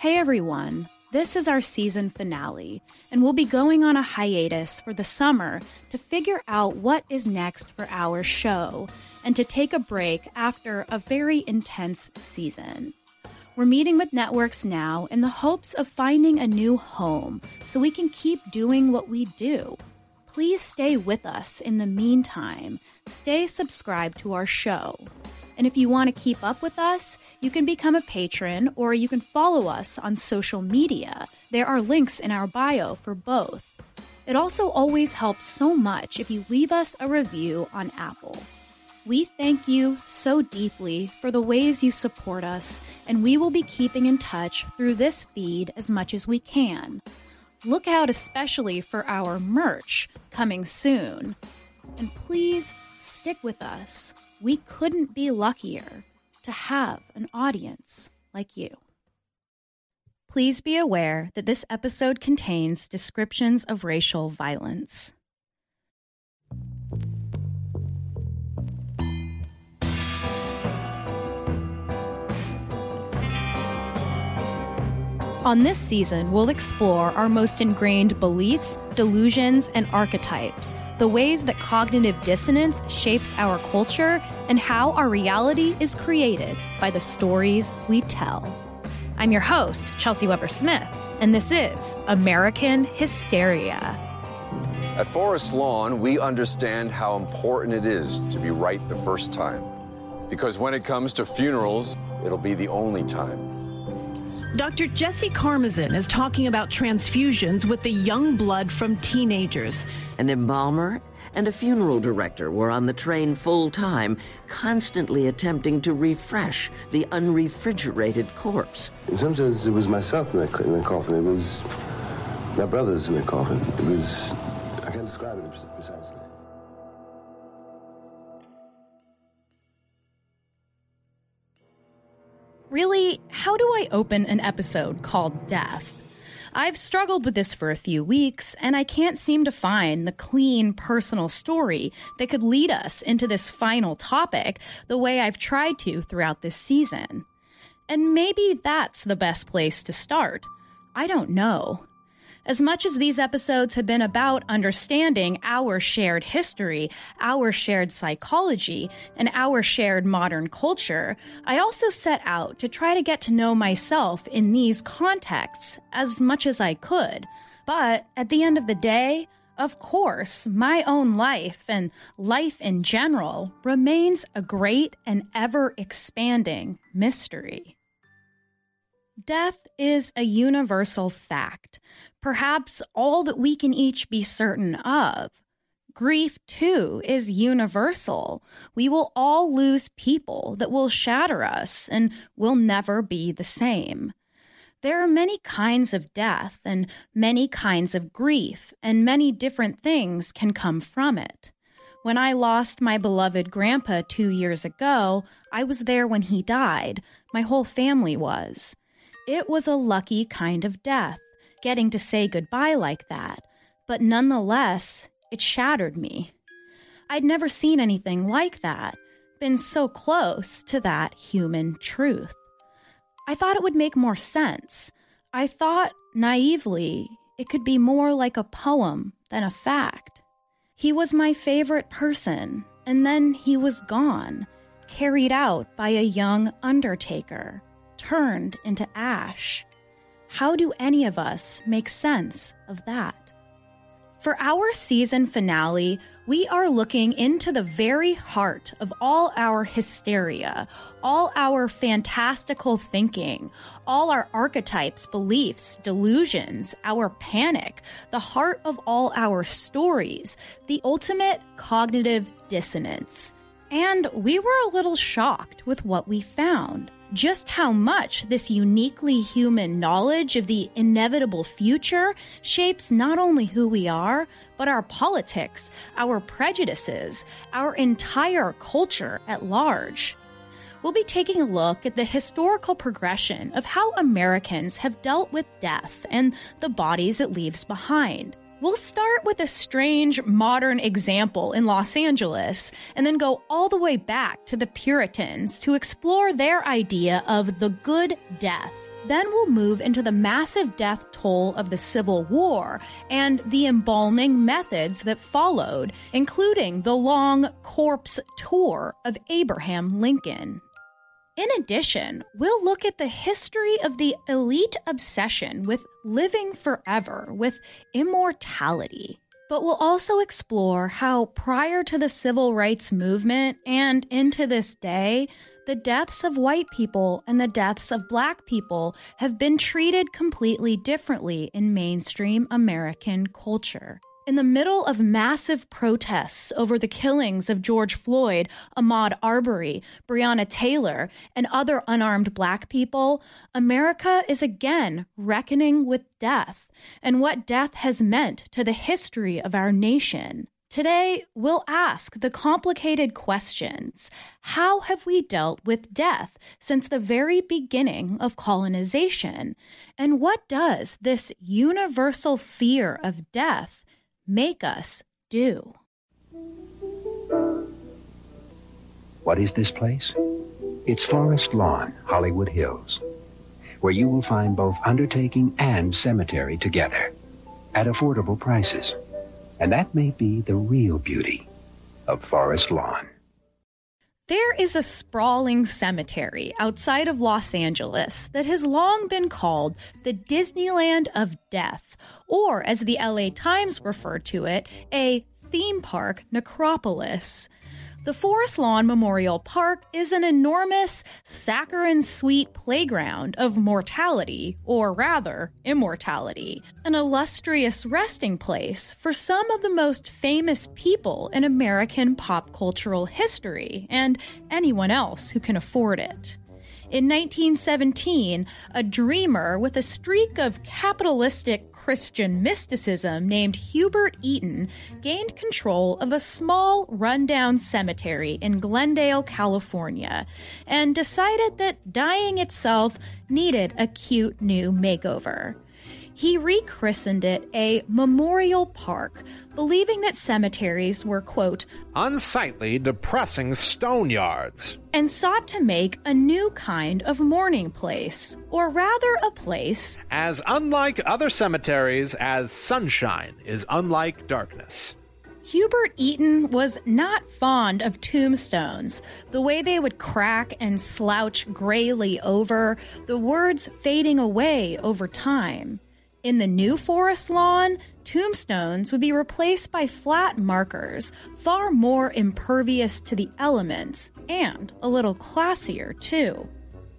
Hey everyone, this is our season finale, and we'll be going on a hiatus for the summer to figure out what is next for our show and to take a break after a very intense season. We're meeting with networks now in the hopes of finding a new home so we can keep doing what we do. Please stay with us in the meantime. Stay subscribed to our show. And if you want to keep up with us, you can become a patron or you can follow us on social media. There are links in our bio for both. It also always helps so much if you leave us a review on Apple. We thank you so deeply for the ways you support us, and we will be keeping in touch through this feed as much as we can. Look out especially for our merch coming soon. And please stick with us. We couldn't be luckier to have an audience like you. Please be aware that this episode contains descriptions of racial violence. On this season, we'll explore our most ingrained beliefs, delusions, and archetypes, the ways that cognitive dissonance shapes our culture, and how our reality is created by the stories we tell. I'm your host, Chelsey Weber Smith, and this is American Hysteria. At Forest Lawn, we understand how important it is to be right the first time. Because when it comes to funerals, it'll be the only time. Dr. Jesse Karmazin is talking about transfusions with the young blood from teenagers. An embalmer and a funeral director were on the train full time, constantly attempting to refresh the unrefrigerated corpse. Sometimes it was myself in the, in the coffin. It was my brothers in the coffin. It was, I can't describe it Really, how do I open an episode called Death? I've struggled with this for a few weeks, and I can't seem to find the clean personal story that could lead us into this final topic the way I've tried to throughout this season. And maybe that's the best place to start. I don't know. As much as these episodes have been about understanding our shared history, our shared psychology, and our shared modern culture, I also set out to try to get to know myself in these contexts as much as I could. But at the end of the day, of course, my own life and life in general remains a great and ever expanding mystery. Death is a universal fact, perhaps all that we can each be certain of. Grief, too, is universal. We will all lose people that will shatter us and will never be the same. There are many kinds of death and many kinds of grief, and many different things can come from it. When I lost my beloved grandpa two years ago, I was there when he died. My whole family was. It was a lucky kind of death getting to say goodbye like that, but nonetheless, it shattered me. I'd never seen anything like that, been so close to that human truth. I thought it would make more sense. I thought, naively, it could be more like a poem than a fact. He was my favorite person, and then he was gone, carried out by a young undertaker, turned into ash. How do any of us make sense of that? For our season finale, we are looking into the very heart of all our hysteria, all our fantastical thinking, all our archetypes, beliefs, delusions, our panic, the heart of all our stories, the ultimate cognitive dissonance. And we were a little shocked with what we found just how much this uniquely human knowledge of the inevitable future shapes not only who we are, but our politics, our prejudices, our entire culture at large. We'll be taking a look at the historical progression of how Americans have dealt with death and the bodies it leaves behind. We'll start with a strange modern example in Los Angeles and then go all the way back to the Puritans to explore their idea of the good death. Then we'll move into the massive death toll of the Civil War and the embalming methods that followed, including the long corpse tour of Abraham Lincoln. In addition, we'll look at the history of the elite obsession with living forever, with immortality. But we'll also explore how, prior to the civil rights movement and into this day, the deaths of white people and the deaths of black people have been treated completely differently in mainstream American culture. In the middle of massive protests over the killings of George Floyd, Ahmaud Arbery, Breonna Taylor, and other unarmed black people, America is again reckoning with death and what death has meant to the history of our nation. Today, we'll ask the complicated questions How have we dealt with death since the very beginning of colonization? And what does this universal fear of death make us do? What is this place? It's Forest Lawn, Hollywood Hills, where you will find both undertaking and cemetery together at affordable prices. And that may be the real beauty of Forest Lawn. There is a sprawling cemetery outside of Los Angeles that has long been called the Disneyland of Death, or as the LA Times referred to it, a theme park necropolis. The Forest Lawn Memorial Park is an enormous, saccharine sweet playground of mortality, or rather, immortality, an illustrious resting place for some of the most famous people in American pop cultural history, and anyone else who can afford it. In 1917, a dreamer with a streak of capitalistic Christian mysticism named Hubert Eaton gained control of a small, rundown cemetery in Glendale, California, and decided that dying itself needed a cute new makeover he rechristened it a memorial park, believing that cemeteries were, quote, unsightly, depressing stone yards, and sought to make a new kind of mourning place, or rather a place as unlike other cemeteries as sunshine is unlike darkness. Hubert Eaton was not fond of tombstones, the way they would crack and slouch grayly over, the words fading away over time. In the new forest lawn, tombstones would be replaced by flat markers, far more impervious to the elements, and a little classier, too.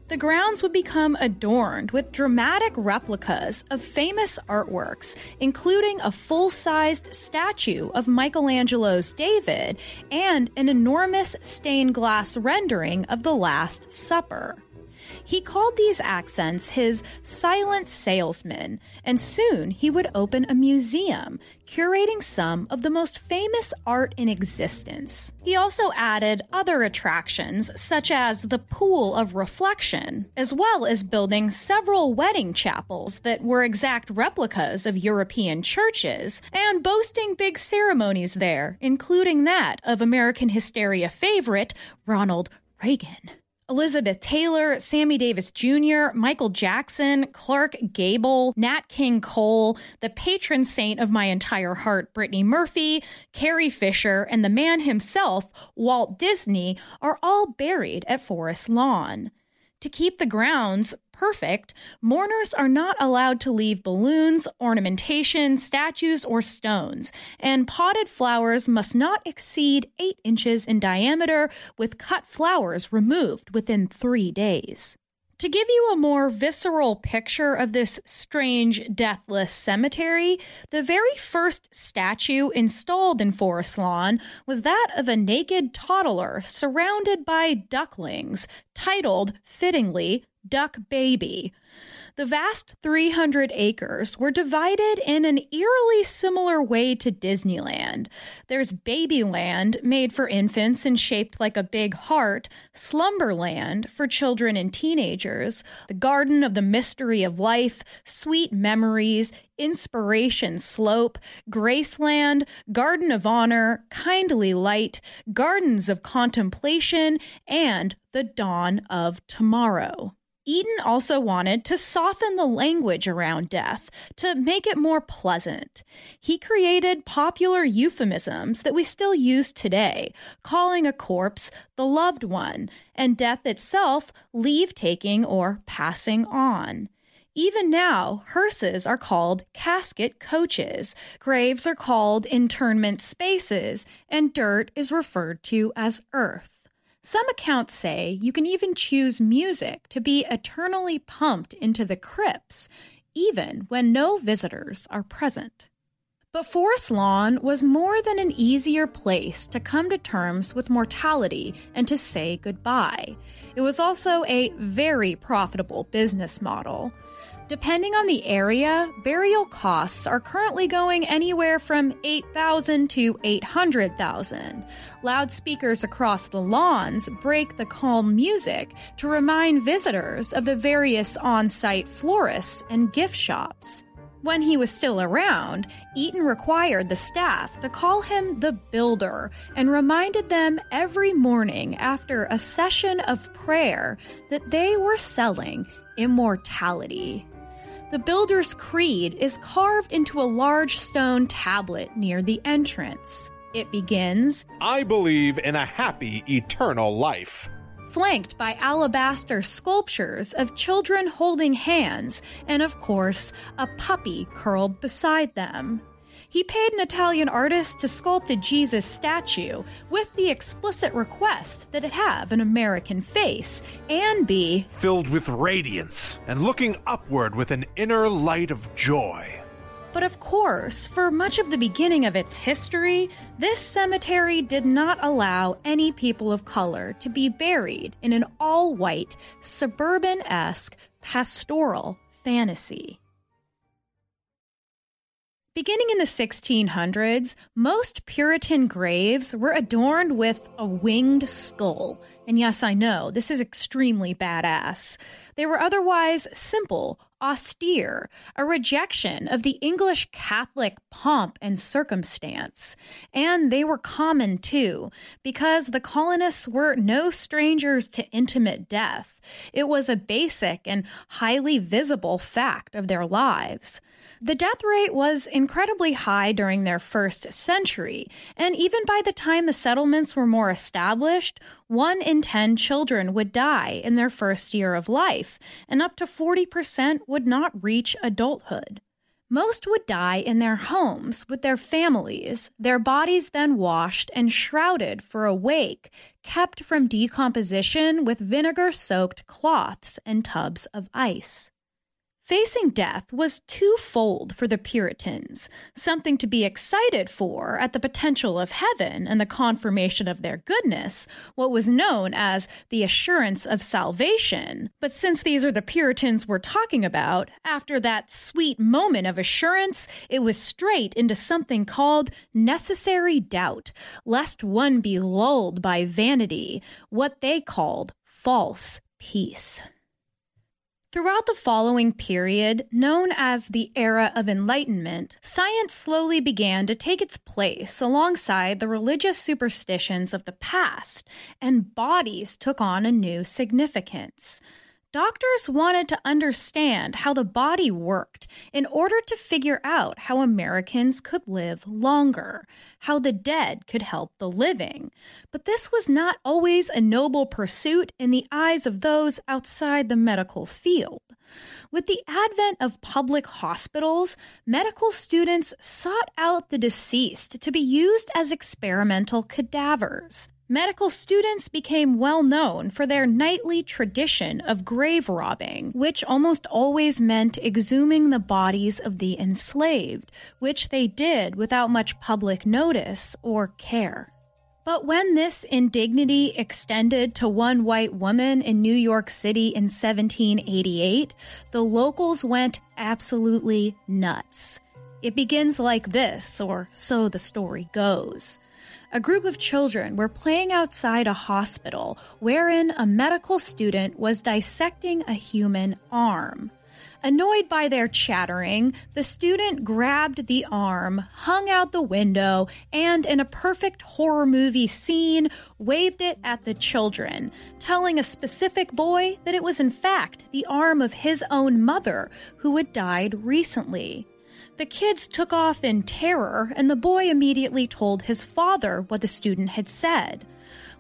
The grounds would become adorned with dramatic replicas of famous artworks, including a full sized statue of Michelangelo's David and an enormous stained glass rendering of the Last Supper. He called these accents his silent salesmen, and soon he would open a museum, curating some of the most famous art in existence. He also added other attractions, such as the Pool of Reflection, as well as building several wedding chapels that were exact replicas of European churches, and boasting big ceremonies there, including that of American hysteria favorite Ronald Reagan. Elizabeth Taylor, Sammy Davis Jr., Michael Jackson, Clark Gable, Nat King Cole, the patron saint of my entire heart, Brittany Murphy, Carrie Fisher, and the man himself, Walt Disney, are all buried at Forest Lawn. To keep the grounds perfect, mourners are not allowed to leave balloons, ornamentation, statues, or stones, and potted flowers must not exceed 8 inches in diameter, with cut flowers removed within three days. To give you a more visceral picture of this strange, deathless cemetery, the very first statue installed in Forest Lawn was that of a naked toddler surrounded by ducklings, titled, fittingly, Duck Baby. The vast 300 acres were divided in an eerily similar way to Disneyland. There's Babyland, made for infants and shaped like a big heart, Slumberland for children and teenagers, the Garden of the Mystery of Life, Sweet Memories, Inspiration Slope, Graceland, Garden of Honor, Kindly Light, Gardens of Contemplation, and The Dawn of Tomorrow. Eaton also wanted to soften the language around death to make it more pleasant. He created popular euphemisms that we still use today, calling a corpse the loved one, and death itself leave taking or passing on. Even now, hearses are called casket coaches, graves are called internment spaces, and dirt is referred to as earth. Some accounts say you can even choose music to be eternally pumped into the crypts, even when no visitors are present. But Forest Lawn was more than an easier place to come to terms with mortality and to say goodbye. It was also a very profitable business model. Depending on the area, burial costs are currently going anywhere from 8,000 to 800,000. Loudspeakers across the lawns break the calm music to remind visitors of the various on-site florists and gift shops. When he was still around, Eaton required the staff to call him the Builder and reminded them every morning after a session of prayer that they were selling immortality. The Builder's Creed is carved into a large stone tablet near the entrance. It begins I believe in a happy eternal life. Flanked by alabaster sculptures of children holding hands, and of course, a puppy curled beside them. He paid an Italian artist to sculpt a Jesus statue with the explicit request that it have an American face and be filled with radiance and looking upward with an inner light of joy. But of course, for much of the beginning of its history, this cemetery did not allow any people of color to be buried in an all white, suburban esque pastoral fantasy. Beginning in the 1600s, most Puritan graves were adorned with a winged skull. And yes, I know, this is extremely badass. They were otherwise simple, austere, a rejection of the English Catholic pomp and circumstance. And they were common too, because the colonists were no strangers to intimate death. It was a basic and highly visible fact of their lives. The death rate was incredibly high during their first century, and even by the time the settlements were more established, one in 10 children would die in their first year of life, and up to 40% would not reach adulthood. Most would die in their homes with their families, their bodies then washed and shrouded for a wake, kept from decomposition with vinegar soaked cloths and tubs of ice. Facing death was twofold for the Puritans something to be excited for at the potential of heaven and the confirmation of their goodness, what was known as the assurance of salvation. But since these are the Puritans we're talking about, after that sweet moment of assurance, it was straight into something called necessary doubt, lest one be lulled by vanity, what they called false peace. Throughout the following period, known as the Era of Enlightenment, science slowly began to take its place alongside the religious superstitions of the past, and bodies took on a new significance. Doctors wanted to understand how the body worked in order to figure out how Americans could live longer, how the dead could help the living. But this was not always a noble pursuit in the eyes of those outside the medical field. With the advent of public hospitals, medical students sought out the deceased to be used as experimental cadavers medical students became well known for their nightly tradition of grave robbing, which almost always meant exhuming the bodies of the enslaved, which they did without much public notice or care. But when this indignity extended to one white woman in New York City in 1788, the locals went absolutely nuts. It begins like this, or so the story goes a group of children were playing outside a hospital wherein a medical student was dissecting a human arm. Annoyed by their chattering, the student grabbed the arm, hung out the window, and in a perfect horror movie scene, waved it at the children, telling a specific boy that it was in fact the arm of his own mother who had died recently. The kids took off in terror, and the boy immediately told his father what the student had said.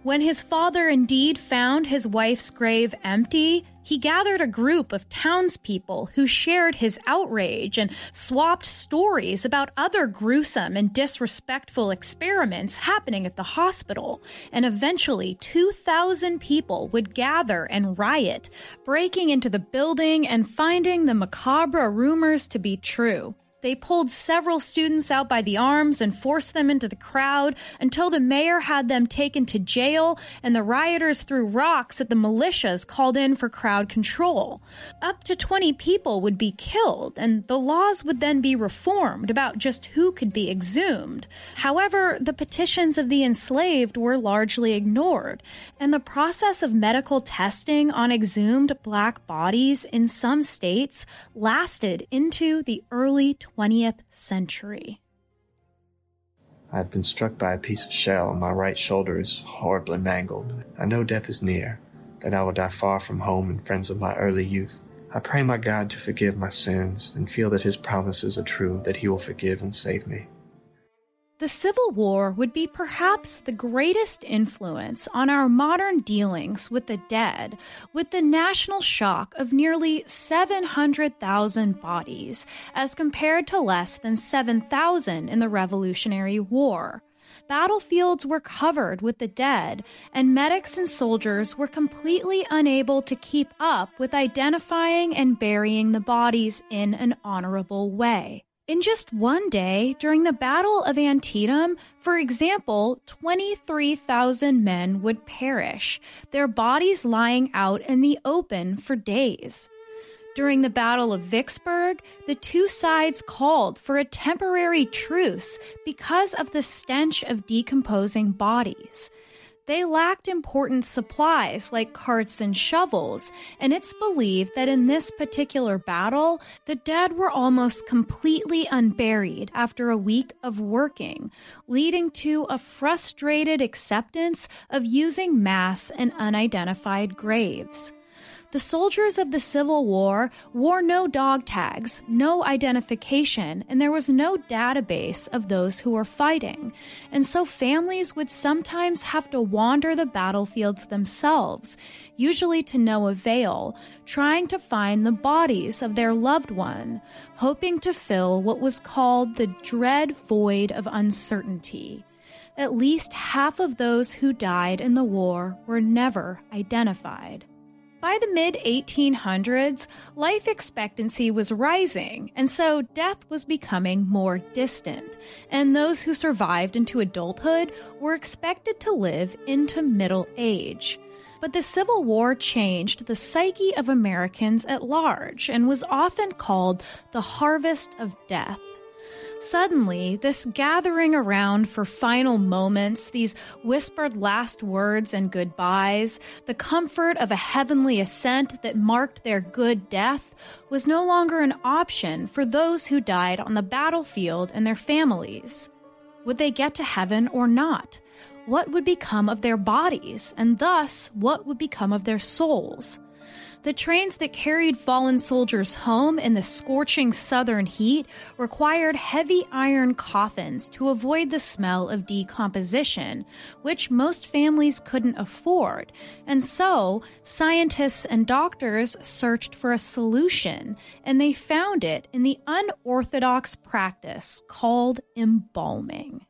When his father indeed found his wife's grave empty, he gathered a group of townspeople who shared his outrage and swapped stories about other gruesome and disrespectful experiments happening at the hospital. And eventually, 2,000 people would gather and riot, breaking into the building and finding the macabre rumors to be true. They pulled several students out by the arms and forced them into the crowd until the mayor had them taken to jail and the rioters threw rocks at the militias called in for crowd control. Up to 20 people would be killed, and the laws would then be reformed about just who could be exhumed. However, the petitions of the enslaved were largely ignored, and the process of medical testing on exhumed black bodies in some states lasted into the early 20th century. I have been struck by a piece of shell, and my right shoulder is horribly mangled. I know death is near, that I will die far from home and friends of my early youth. I pray my God to forgive my sins and feel that his promises are true, that he will forgive and save me. The Civil War would be perhaps the greatest influence on our modern dealings with the dead, with the national shock of nearly 700,000 bodies, as compared to less than 7,000 in the Revolutionary War. Battlefields were covered with the dead, and medics and soldiers were completely unable to keep up with identifying and burying the bodies in an honorable way. In just one day, during the Battle of Antietam, for example, 23,000 men would perish, their bodies lying out in the open for days. During the Battle of Vicksburg, the two sides called for a temporary truce because of the stench of decomposing bodies they lacked important supplies like carts and shovels, and it's believed that in this particular battle, the dead were almost completely unburied after a week of working, leading to a frustrated acceptance of using mass and unidentified graves. The soldiers of the Civil War wore no dog tags, no identification, and there was no database of those who were fighting. And so families would sometimes have to wander the battlefields themselves, usually to no avail, trying to find the bodies of their loved one, hoping to fill what was called the dread void of uncertainty. At least half of those who died in the war were never identified. By the mid 1800s, life expectancy was rising, and so death was becoming more distant, and those who survived into adulthood were expected to live into middle age. But the Civil War changed the psyche of Americans at large and was often called the harvest of death. Suddenly, this gathering around for final moments, these whispered last words and goodbyes, the comfort of a heavenly ascent that marked their good death, was no longer an option for those who died on the battlefield and their families. Would they get to heaven or not? What would become of their bodies, and thus, what would become of their souls? The trains that carried fallen soldiers home in the scorching southern heat required heavy iron coffins to avoid the smell of decomposition, which most families couldn't afford. And so, scientists and doctors searched for a solution, and they found it in the unorthodox practice called embalming.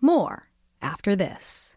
More after this.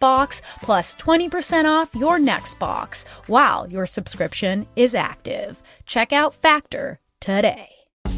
box plus 20% off your next box while your subscription is active. Check out Factor today.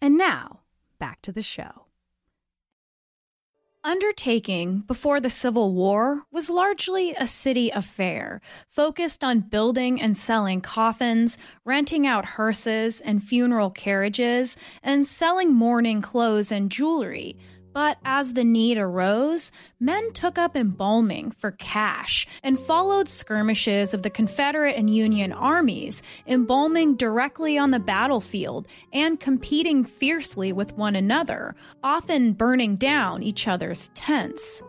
And now, back to the show. Undertaking before the Civil War was largely a city affair, focused on building and selling coffins, renting out hearses and funeral carriages, and selling mourning clothes and jewelry. But as the need arose, men took up embalming for cash and followed skirmishes of the Confederate and Union armies, embalming directly on the battlefield and competing fiercely with one another, often burning down each other's tents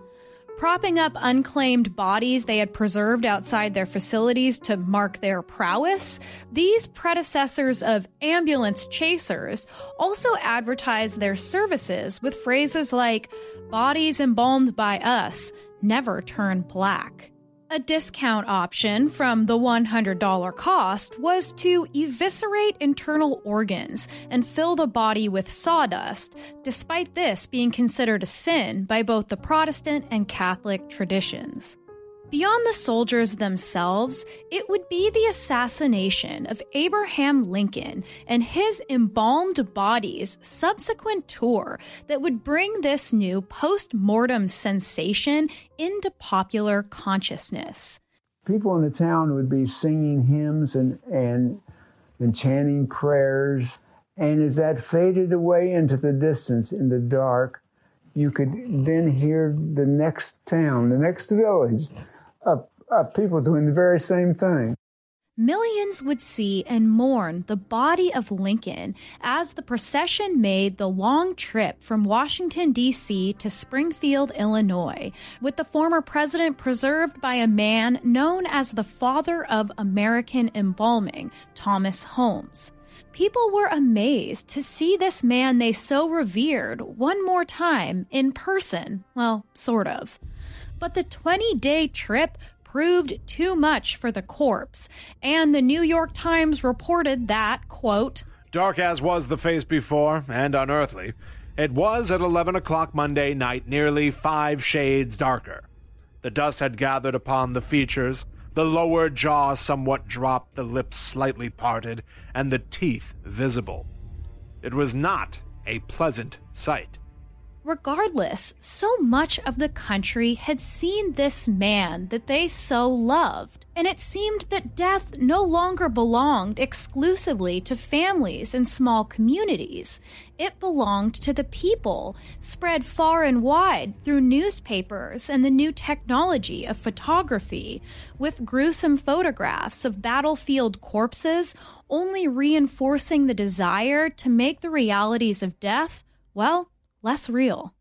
propping up unclaimed bodies they had preserved outside their facilities to mark their prowess, these predecessors of ambulance chasers also advertised their services with phrases like, bodies embalmed by us never turn black. A discount option from the $100 cost was to eviscerate internal organs and fill the body with sawdust, despite this being considered a sin by both the Protestant and Catholic traditions. Beyond the soldiers themselves, it would be the assassination of Abraham Lincoln and his embalmed body's subsequent tour that would bring this new post mortem sensation into popular consciousness. People in the town would be singing hymns and, and, and chanting prayers. And as that faded away into the distance in the dark, you could then hear the next town, the next village of, of people doing the very same thing. Millions would see and mourn the body of Lincoln as the procession made the long trip from Washington, D.C. to Springfield, Illinois, with the former president preserved by a man known as the father of American embalming, Thomas Holmes. People were amazed to see this man they so revered one more time in person. Well, sort of but the 20 day trip proved too much for the corpse, and the New York Times reported that, quote, Dark as was the face before, and unearthly, it was at 11 o'clock Monday night nearly five shades darker. The dust had gathered upon the features, the lower jaw somewhat dropped, the lips slightly parted, and the teeth visible. It was not a pleasant sight. Regardless, so much of the country had seen this man that they so loved, and it seemed that death no longer belonged exclusively to families and small communities. It belonged to the people, spread far and wide through newspapers and the new technology of photography, with gruesome photographs of battlefield corpses only reinforcing the desire to make the realities of death, well, less real.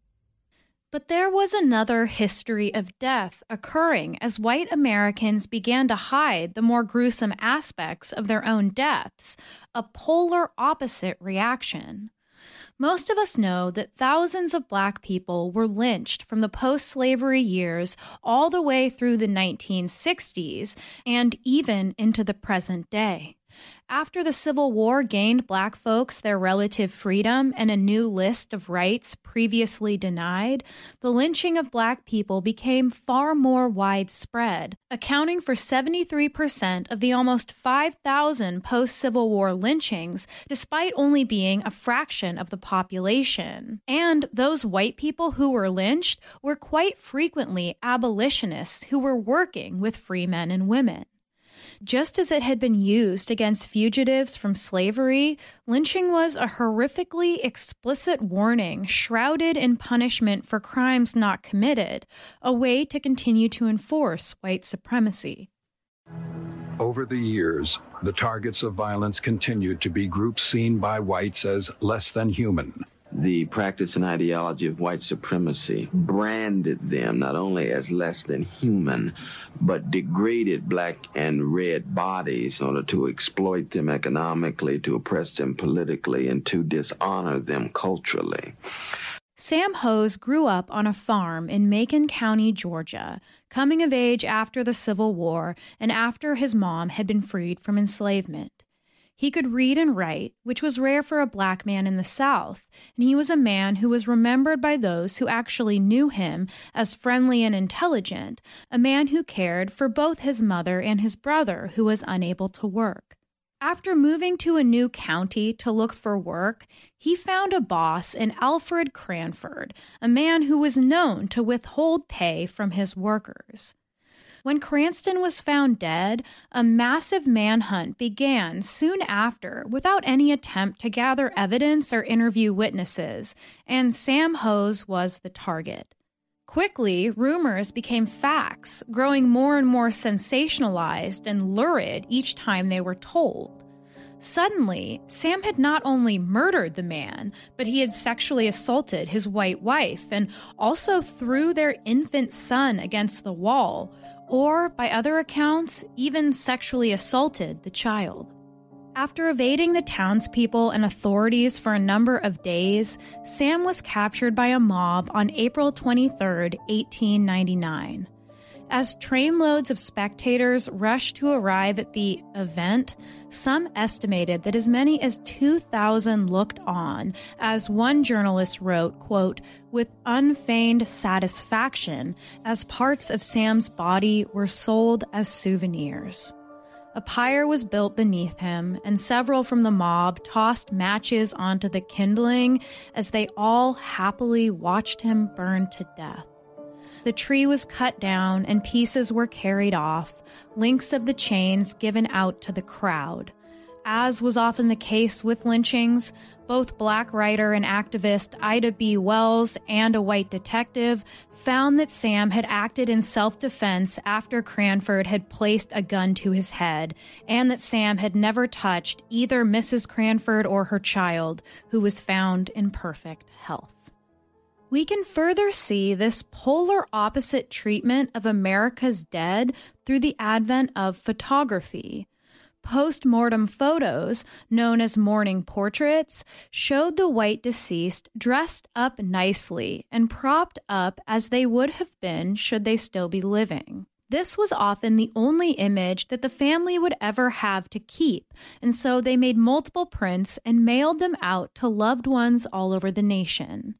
But there was another history of death occurring as white Americans began to hide the more gruesome aspects of their own deaths, a polar opposite reaction. Most of us know that thousands of black people were lynched from the post slavery years all the way through the 1960s and even into the present day. After the Civil War gained black folks their relative freedom and a new list of rights previously denied, the lynching of black people became far more widespread, accounting for 73% of the almost 5,000 post Civil War lynchings, despite only being a fraction of the population. And those white people who were lynched were quite frequently abolitionists who were working with free men and women. Just as it had been used against fugitives from slavery, lynching was a horrifically explicit warning shrouded in punishment for crimes not committed, a way to continue to enforce white supremacy. Over the years, the targets of violence continued to be groups seen by whites as less than human the practice and ideology of white supremacy branded them not only as less than human, but degraded black and red bodies in order to exploit them economically, to oppress them politically, and to dishonor them culturally. Sam Hose grew up on a farm in Macon County, Georgia, coming of age after the Civil War and after his mom had been freed from enslavement. He could read and write, which was rare for a black man in the South, and he was a man who was remembered by those who actually knew him as friendly and intelligent, a man who cared for both his mother and his brother who was unable to work. After moving to a new county to look for work, he found a boss in Alfred Cranford, a man who was known to withhold pay from his workers. When Cranston was found dead, a massive manhunt began soon after without any attempt to gather evidence or interview witnesses, and Sam Hose was the target. Quickly, rumors became facts, growing more and more sensationalized and lurid each time they were told. Suddenly, Sam had not only murdered the man, but he had sexually assaulted his white wife and also threw their infant son against the wall, or, by other accounts, even sexually assaulted the child. After evading the townspeople and authorities for a number of days, Sam was captured by a mob on April 23, 1899. As trainloads of spectators rushed to arrive at the event, some estimated that as many as 2,000 looked on, as one journalist wrote, quote, with unfeigned satisfaction, as parts of Sam's body were sold as souvenirs. A pyre was built beneath him, and several from the mob tossed matches onto the kindling as they all happily watched him burn to death. The tree was cut down and pieces were carried off, links of the chains given out to the crowd. As was often the case with lynchings, both black writer and activist Ida B. Wells and a white detective found that Sam had acted in self defense after Cranford had placed a gun to his head, and that Sam had never touched either Mrs. Cranford or her child, who was found in perfect health we can further see this polar opposite treatment of America's dead through the advent of photography. Post mortem photos, known as mourning portraits, showed the white deceased dressed up nicely and propped up as they would have been should they still be living. This was often the only image that the family would ever have to keep, and so they made multiple prints and mailed them out to loved ones all over the nation.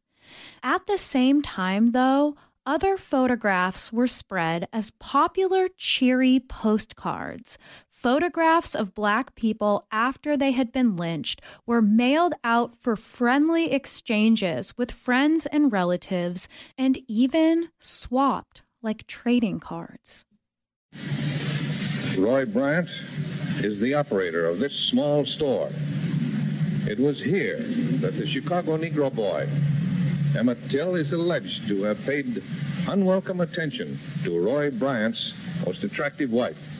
At the same time, though, other photographs were spread as popular, cheery postcards. Photographs of black people after they had been lynched were mailed out for friendly exchanges with friends and relatives and even swapped like trading cards. Roy Bryant is the operator of this small store. It was here that the Chicago Negro boy Emmett Till is alleged to have paid unwelcome attention to Roy Bryant's most attractive wife.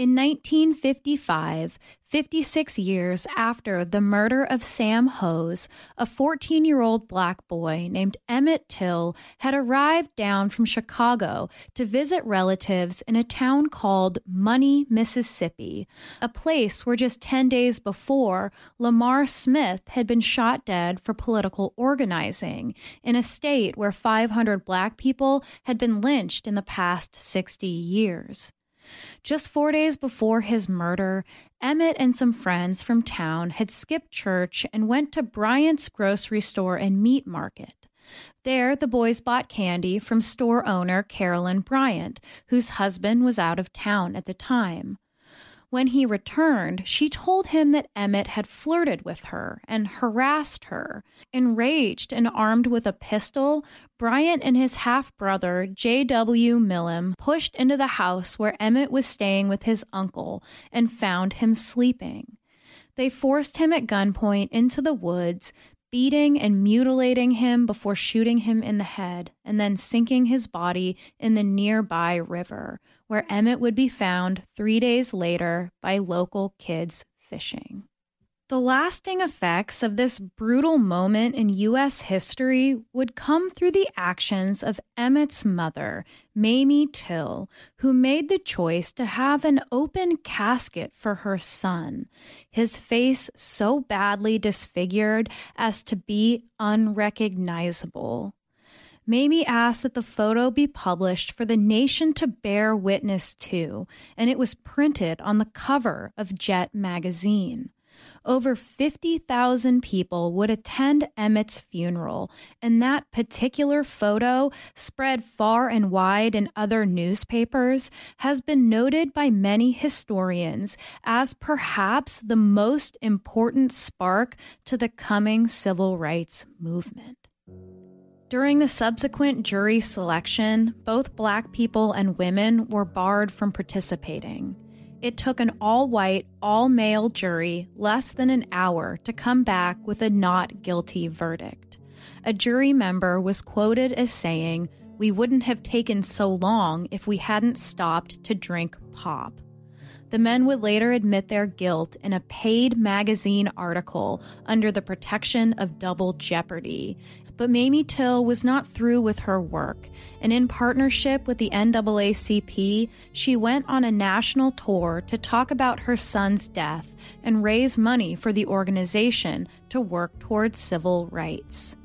In 1955, 56 years after the murder of Sam Hose, a 14 year old black boy named Emmett Till had arrived down from Chicago to visit relatives in a town called Money, Mississippi, a place where just 10 days before, Lamar Smith had been shot dead for political organizing, in a state where 500 black people had been lynched in the past 60 years. Just four days before his murder, Emmett and some friends from town had skipped church and went to Bryant's grocery store and meat market. There, the boys bought candy from store owner Carolyn Bryant, whose husband was out of town at the time. When he returned, she told him that Emmett had flirted with her and harassed her. Enraged and armed with a pistol, Bryant and his half brother, J.W. Milam, pushed into the house where Emmett was staying with his uncle and found him sleeping. They forced him at gunpoint into the woods, beating and mutilating him before shooting him in the head, and then sinking his body in the nearby river, where Emmett would be found three days later by local kids fishing. The lasting effects of this brutal moment in U.S. history would come through the actions of Emmett's mother, Mamie Till, who made the choice to have an open casket for her son, his face so badly disfigured as to be unrecognizable. Mamie asked that the photo be published for the nation to bear witness to, and it was printed on the cover of Jet magazine. Over 50,000 people would attend Emmett's funeral, and that particular photo, spread far and wide in other newspapers, has been noted by many historians as perhaps the most important spark to the coming civil rights movement. During the subsequent jury selection, both black people and women were barred from participating. It took an all white, all male jury less than an hour to come back with a not guilty verdict. A jury member was quoted as saying, We wouldn't have taken so long if we hadn't stopped to drink pop. The men would later admit their guilt in a paid magazine article under the protection of double jeopardy, but Mamie Till was not through with her work, and in partnership with the NAACP, she went on a national tour to talk about her son's death and raise money for the organization to work towards civil rights.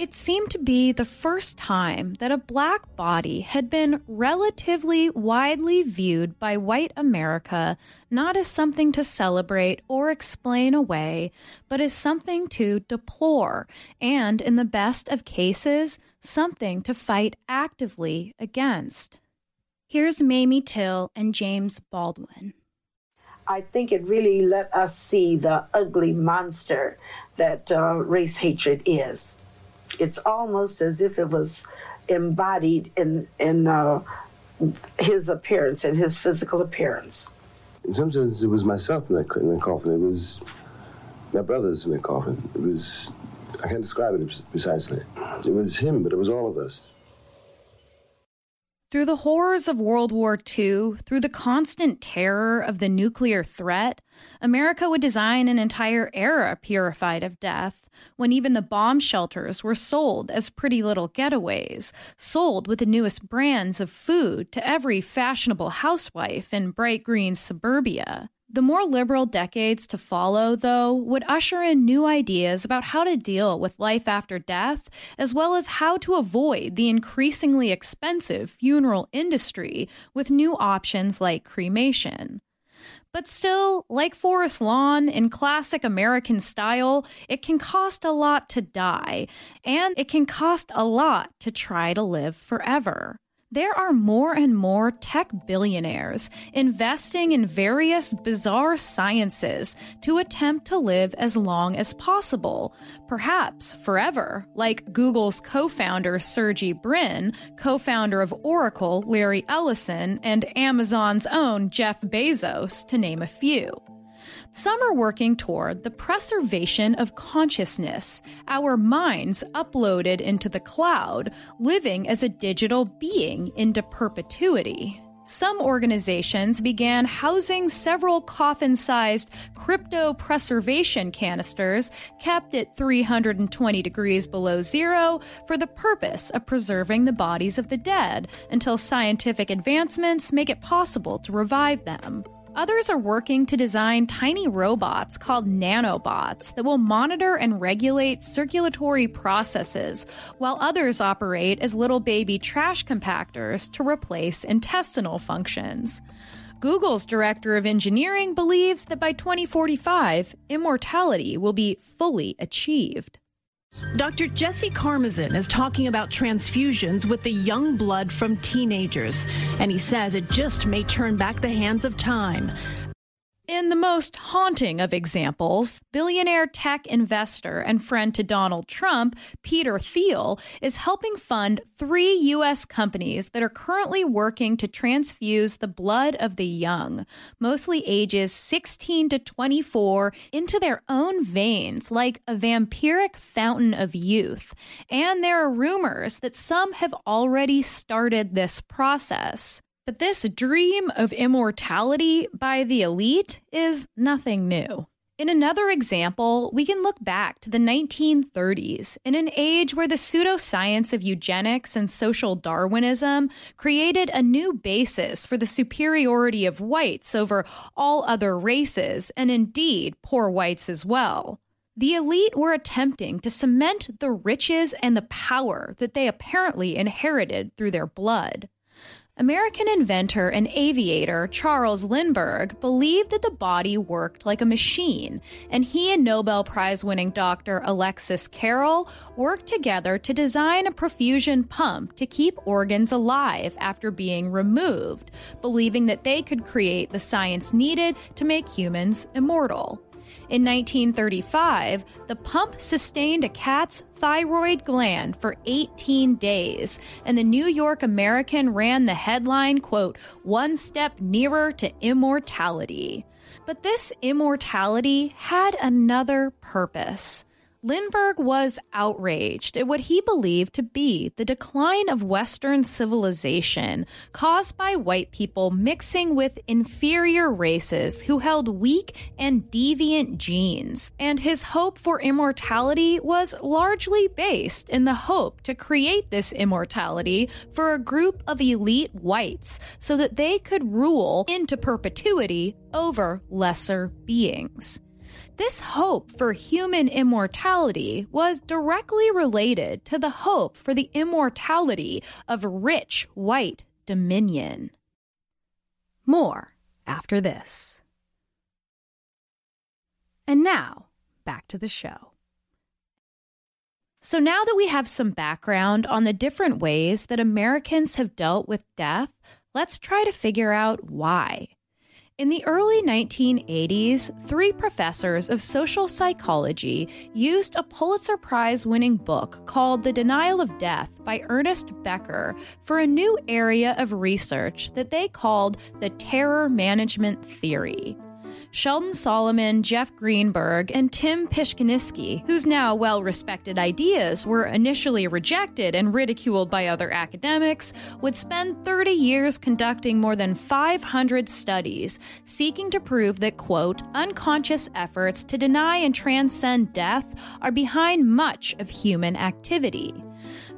It seemed to be the first time that a black body had been relatively widely viewed by white America not as something to celebrate or explain away, but as something to deplore, and in the best of cases, something to fight actively against. Here's Mamie Till and James Baldwin. I think it really let us see the ugly monster that uh, race hatred is it's almost as if it was embodied in in uh, his appearance and his physical appearance. In some sense, it was myself in in that coffin. It was my brothers in the coffin. It was I can't describe it precisely. It was him, but it was all of us. Through the horrors of World War II, through the constant terror of the nuclear threat, America would design an entire era purified of death, when even the bomb shelters were sold as pretty little getaways, sold with the newest brands of food to every fashionable housewife in bright green suburbia. The more liberal decades to follow, though, would usher in new ideas about how to deal with life after death, as well as how to avoid the increasingly expensive funeral industry with new options like cremation. But still, like Forest Lawn, in classic American style, it can cost a lot to die, and it can cost a lot to try to live forever there are more and more tech billionaires investing in various bizarre sciences to attempt to live as long as possible, perhaps forever, like Google's co founder Sergey Brin, co founder of Oracle Larry Ellison, and Amazon's own Jeff Bezos, to name a few. Some are working toward the preservation of consciousness, our minds uploaded into the cloud, living as a digital being into perpetuity. Some organizations began housing several coffin sized cryo preservation canisters kept at 320 degrees below zero for the purpose of preserving the bodies of the dead until scientific advancements make it possible to revive them. Others are working to design tiny robots called nanobots that will monitor and regulate circulatory processes, while others operate as little baby trash compactors to replace intestinal functions. Google's director of engineering believes that by 2045, immortality will be fully achieved. Dr. Jesse Karmazin is talking about transfusions with the young blood from teenagers, and he says it just may turn back the hands of time. In the most haunting of examples, billionaire tech investor and friend to Donald Trump, Peter Thiel, is helping fund three U.S. companies that are currently working to transfuse the blood of the young, mostly ages 16 to 24, into their own veins like a vampiric fountain of youth. And there are rumors that some have already started this process. But this dream of immortality by the elite is nothing new. In another example, we can look back to the 1930s, in an age where the pseudoscience of eugenics and social Darwinism created a new basis for the superiority of whites over all other races, and indeed poor whites as well. The elite were attempting to cement the riches and the power that they apparently inherited through their blood. American inventor and aviator Charles Lindbergh believed that the body worked like a machine, and he and Nobel Prize winning doctor Alexis Carrel worked together to design a perfusion pump to keep organs alive after being removed, believing that they could create the science needed to make humans immortal. In 1935, the pump sustained a cat's thyroid gland for 18 days, and the New York American ran the headline, quote, one step nearer to immortality. But this immortality had another purpose. Lindbergh was outraged at what he believed to be the decline of Western civilization caused by white people mixing with inferior races who held weak and deviant genes. And his hope for immortality was largely based in the hope to create this immortality for a group of elite whites so that they could rule into perpetuity over lesser beings. This hope for human immortality was directly related to the hope for the immortality of rich white dominion. More after this. And now, back to the show. So, now that we have some background on the different ways that Americans have dealt with death, let's try to figure out why. In the early 1980s, three professors of social psychology used a Pulitzer Prize winning book called The Denial of Death by Ernest Becker for a new area of research that they called the terror management theory. Sheldon Solomon, Jeff Greenberg, and Tim Pyszczynski, whose now well respected ideas were initially rejected and ridiculed by other academics, would spend 30 years conducting more than 500 studies seeking to prove that, quote, unconscious efforts to deny and transcend death are behind much of human activity.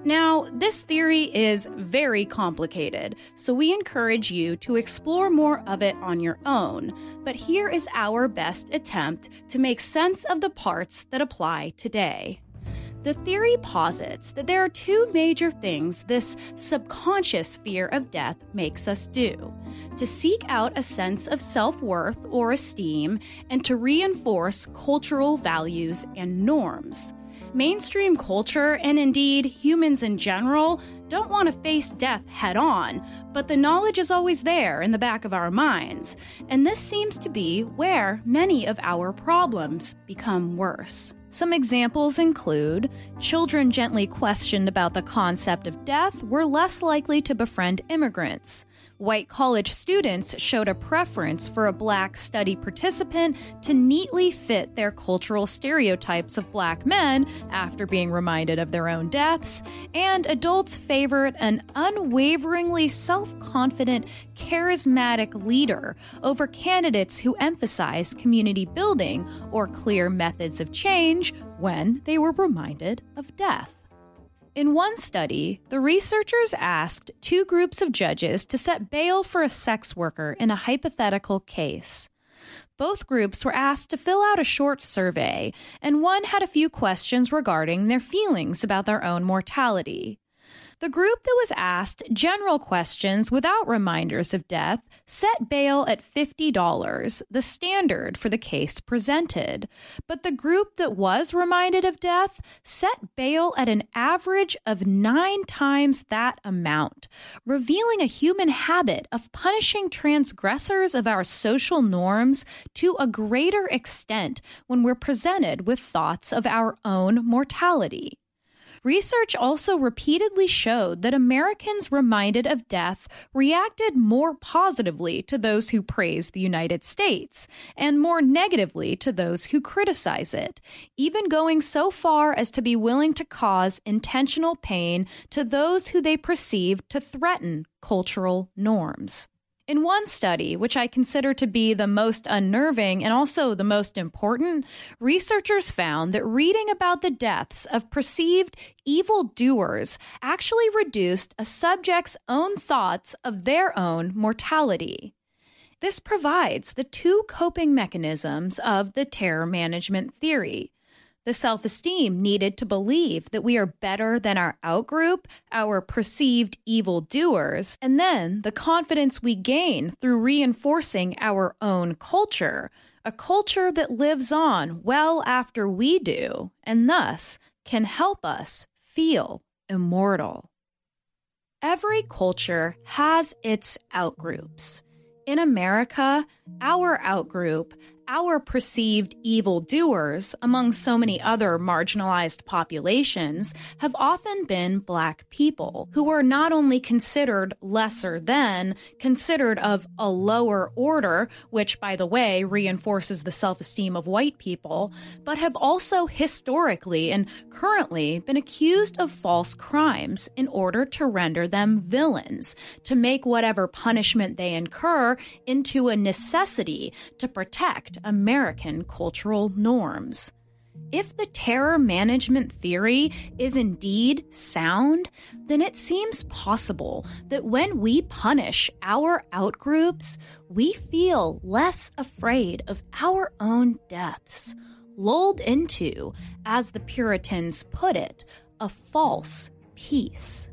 Now, this theory is very complicated, so we encourage you to explore more of it on your own. But here is our best attempt to make sense of the parts that apply today. The theory posits that there are two major things this subconscious fear of death makes us do to seek out a sense of self worth or esteem, and to reinforce cultural values and norms. Mainstream culture, and indeed humans in general, don't want to face death head on, but the knowledge is always there in the back of our minds, and this seems to be where many of our problems become worse. Some examples include children gently questioned about the concept of death were less likely to befriend immigrants white college students showed a preference for a black study participant to neatly fit their cultural stereotypes of black men after being reminded of their own deaths, and adults favored an unwaveringly self confident, charismatic leader over candidates who emphasized community building or clear methods of change when they were reminded of death. In one study, the researchers asked two groups of judges to set bail for a sex worker in a hypothetical case. Both groups were asked to fill out a short survey, and one had a few questions regarding their feelings about their own mortality. The group that was asked general questions without reminders of death set bail at $50, the standard for the case presented. But the group that was reminded of death set bail at an average of nine times that amount, revealing a human habit of punishing transgressors of our social norms to a greater extent when we're presented with thoughts of our own mortality. Research also repeatedly showed that Americans reminded of death reacted more positively to those who praise the United States and more negatively to those who criticize it, even going so far as to be willing to cause intentional pain to those who they perceive to threaten cultural norms. In one study, which I consider to be the most unnerving and also the most important, researchers found that reading about the deaths of perceived evildoers actually reduced a subject's own thoughts of their own mortality. This provides the two coping mechanisms of the terror management theory the self esteem needed to believe that we are better than our outgroup, our perceived evil doers, and then the confidence we gain through reinforcing our own culture, a culture that lives on well after we do, and thus can help us feel immortal. Every culture has its outgroups. In America, our outgroup our perceived evildoers, among so many other marginalized populations, have often been black people who were not only considered lesser than, considered of a lower order, which, by the way, reinforces the self esteem of white people, but have also historically and currently been accused of false crimes in order to render them villains, to make whatever punishment they incur into a necessity to protect American cultural norms. If the terror management theory is indeed sound, then it seems possible that when we punish our outgroups, we feel less afraid of our own deaths, lulled into, as the Puritans put it, a false peace.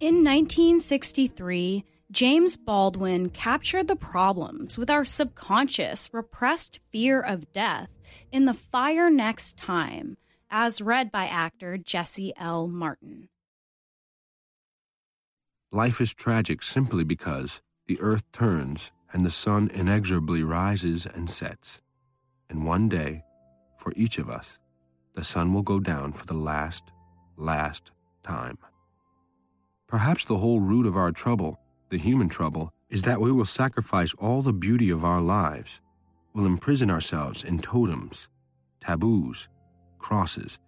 In 1963, James Baldwin captured the problems with our subconscious, repressed fear of death in The Fire Next Time, as read by actor Jesse L. Martin. Life is tragic simply because the earth turns and the sun inexorably rises and sets. And one day, for each of us, the sun will go down for the last, last time. Perhaps the whole root of our trouble the human trouble is that we will sacrifice all the beauty of our lives, will imprison ourselves in totems, taboos, crosses,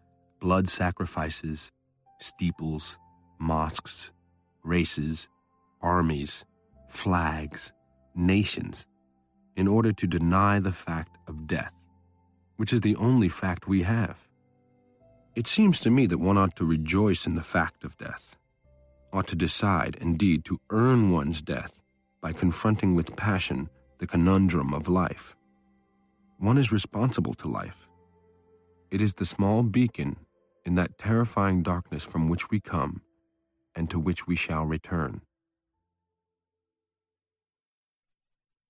blood sacrifices, steeples, mosques, races, armies, flags, nations, in order to deny the fact of death, which is the only fact we have. It seems to me that one ought to rejoice in the fact of death ought to decide, indeed, to earn one's death by confronting with passion the conundrum of life. One is responsible to life. It is the small beacon in that terrifying darkness from which we come and to which we shall return.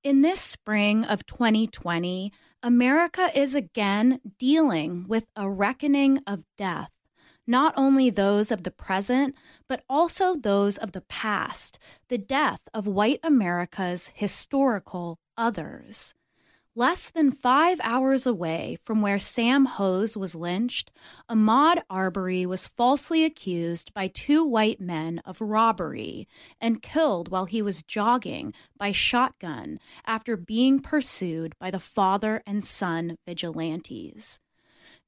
In this spring of 2020, America is again dealing with a reckoning of death not only those of the present, but also those of the past, the death of white America's historical others. Less than five hours away from where Sam Hose was lynched, Ahmaud Arbery was falsely accused by two white men of robbery and killed while he was jogging by shotgun after being pursued by the father and son vigilantes.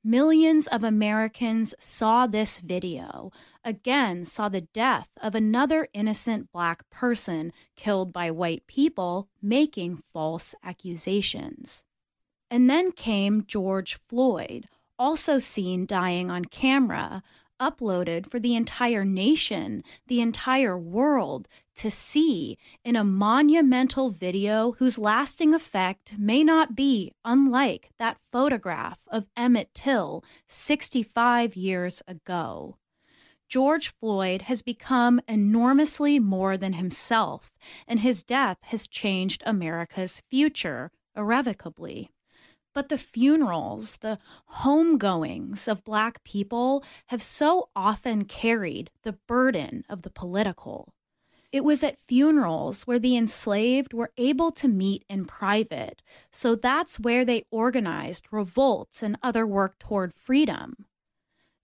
Millions of Americans saw this video, again, saw the death of another innocent black person killed by white people making false accusations. And then came George Floyd, also seen dying on camera, uploaded for the entire nation, the entire world to see in a monumental video whose lasting effect may not be unlike that photograph of Emmett Till 65 years ago. George Floyd has become enormously more than himself, and his death has changed America's future irrevocably. But the funerals, the homegoings of Black people have so often carried the burden of the political. It was at funerals where the enslaved were able to meet in private, so that's where they organized revolts and other work toward freedom.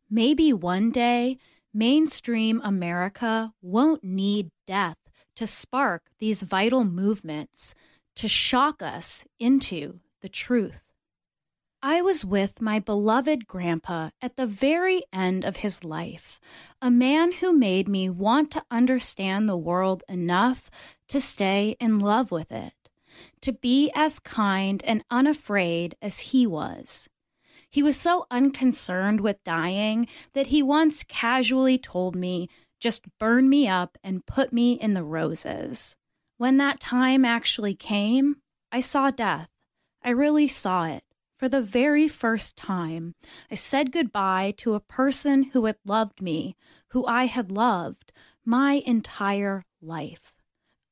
Maybe one day, mainstream America won't need death to spark these vital movements, to shock us into the truth. I was with my beloved grandpa at the very end of his life, a man who made me want to understand the world enough to stay in love with it, to be as kind and unafraid as he was. He was so unconcerned with dying that he once casually told me, just burn me up and put me in the roses. When that time actually came, I saw death. I really saw it. For the very first time, I said goodbye to a person who had loved me, who I had loved my entire life.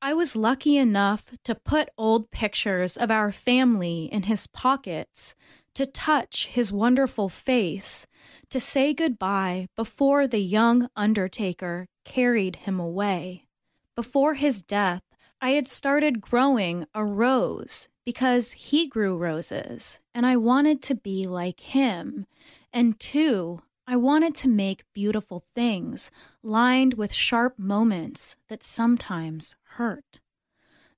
I was lucky enough to put old pictures of our family in his pockets, to touch his wonderful face, to say goodbye before the young undertaker carried him away. Before his death, I had started growing a rose because he grew roses and I wanted to be like him. And two, I wanted to make beautiful things lined with sharp moments that sometimes hurt.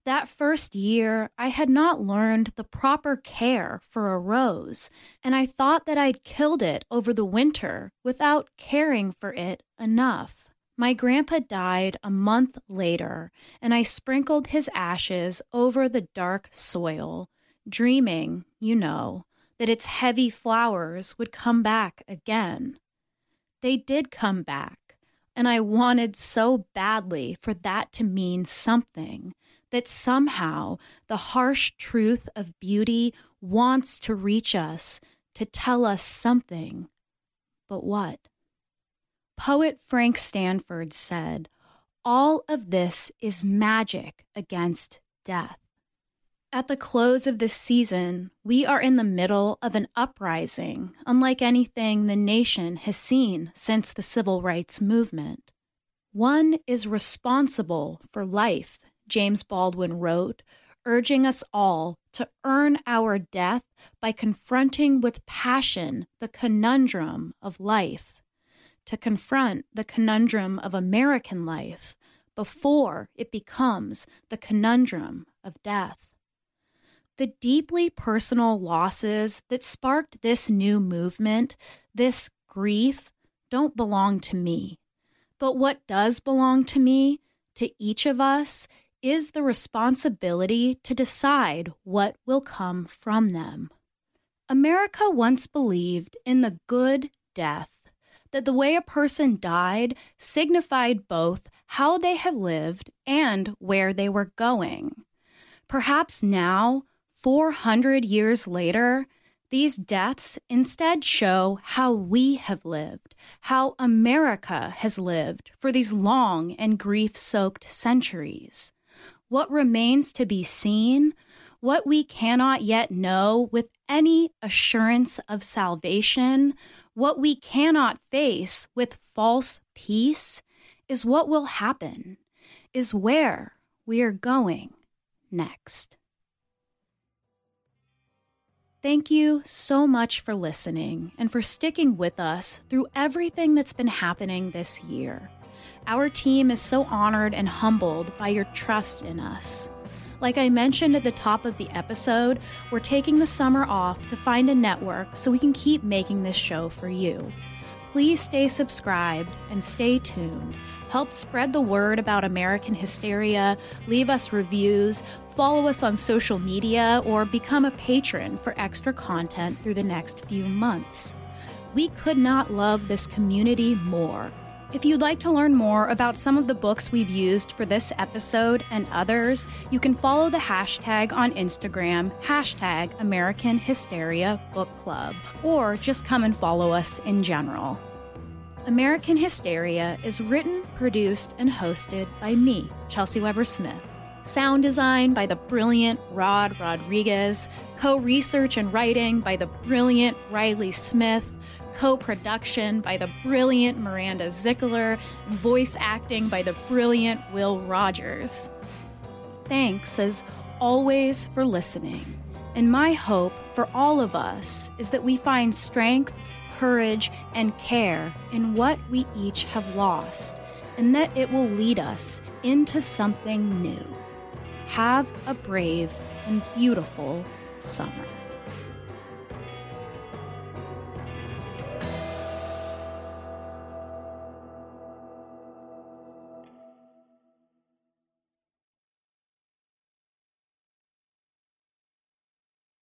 That first year, I had not learned the proper care for a rose, and I thought that I'd killed it over the winter without caring for it enough. My grandpa died a month later, and I sprinkled his ashes over the dark soil, dreaming, you know, that its heavy flowers would come back again. They did come back, and I wanted so badly for that to mean something that somehow the harsh truth of beauty wants to reach us, to tell us something. But what? Poet Frank Stanford said, All of this is magic against death. At the close of this season, we are in the middle of an uprising unlike anything the nation has seen since the civil rights movement. One is responsible for life, James Baldwin wrote, urging us all to earn our death by confronting with passion the conundrum of life to confront the conundrum of American life before it becomes the conundrum of death. The deeply personal losses that sparked this new movement, this grief, don't belong to me. But what does belong to me, to each of us, is the responsibility to decide what will come from them. America once believed in the good death that the way a person died signified both how they had lived and where they were going. Perhaps now, 400 years later, these deaths instead show how we have lived, how America has lived for these long and grief soaked centuries. What remains to be seen, what we cannot yet know with any assurance of salvation, what we cannot face with false peace is what will happen, is where we are going next. Thank you so much for listening and for sticking with us through everything that's been happening this year. Our team is so honored and humbled by your trust in us. Like I mentioned at the top of the episode, we're taking the summer off to find a network so we can keep making this show for you. Please stay subscribed and stay tuned. Help spread the word about American hysteria, leave us reviews, follow us on social media, or become a patron for extra content through the next few months. We could not love this community more. If you'd like to learn more about some of the books we've used for this episode and others, you can follow the hashtag on Instagram, hashtag American Hysteria Book Club, or just come and follow us in general. American Hysteria is written, produced, and hosted by me, Chelsey Weber Smith. Sound design by the brilliant Rod Rodriguez, co research and writing by the brilliant Riley Smith co production by the brilliant Miranda Zickler, voice acting by the brilliant Will Rogers. Thanks, as always, for listening. And my hope for all of us is that we find strength, courage, and care in what we each have lost, and that it will lead us into something new. Have a brave and beautiful summer.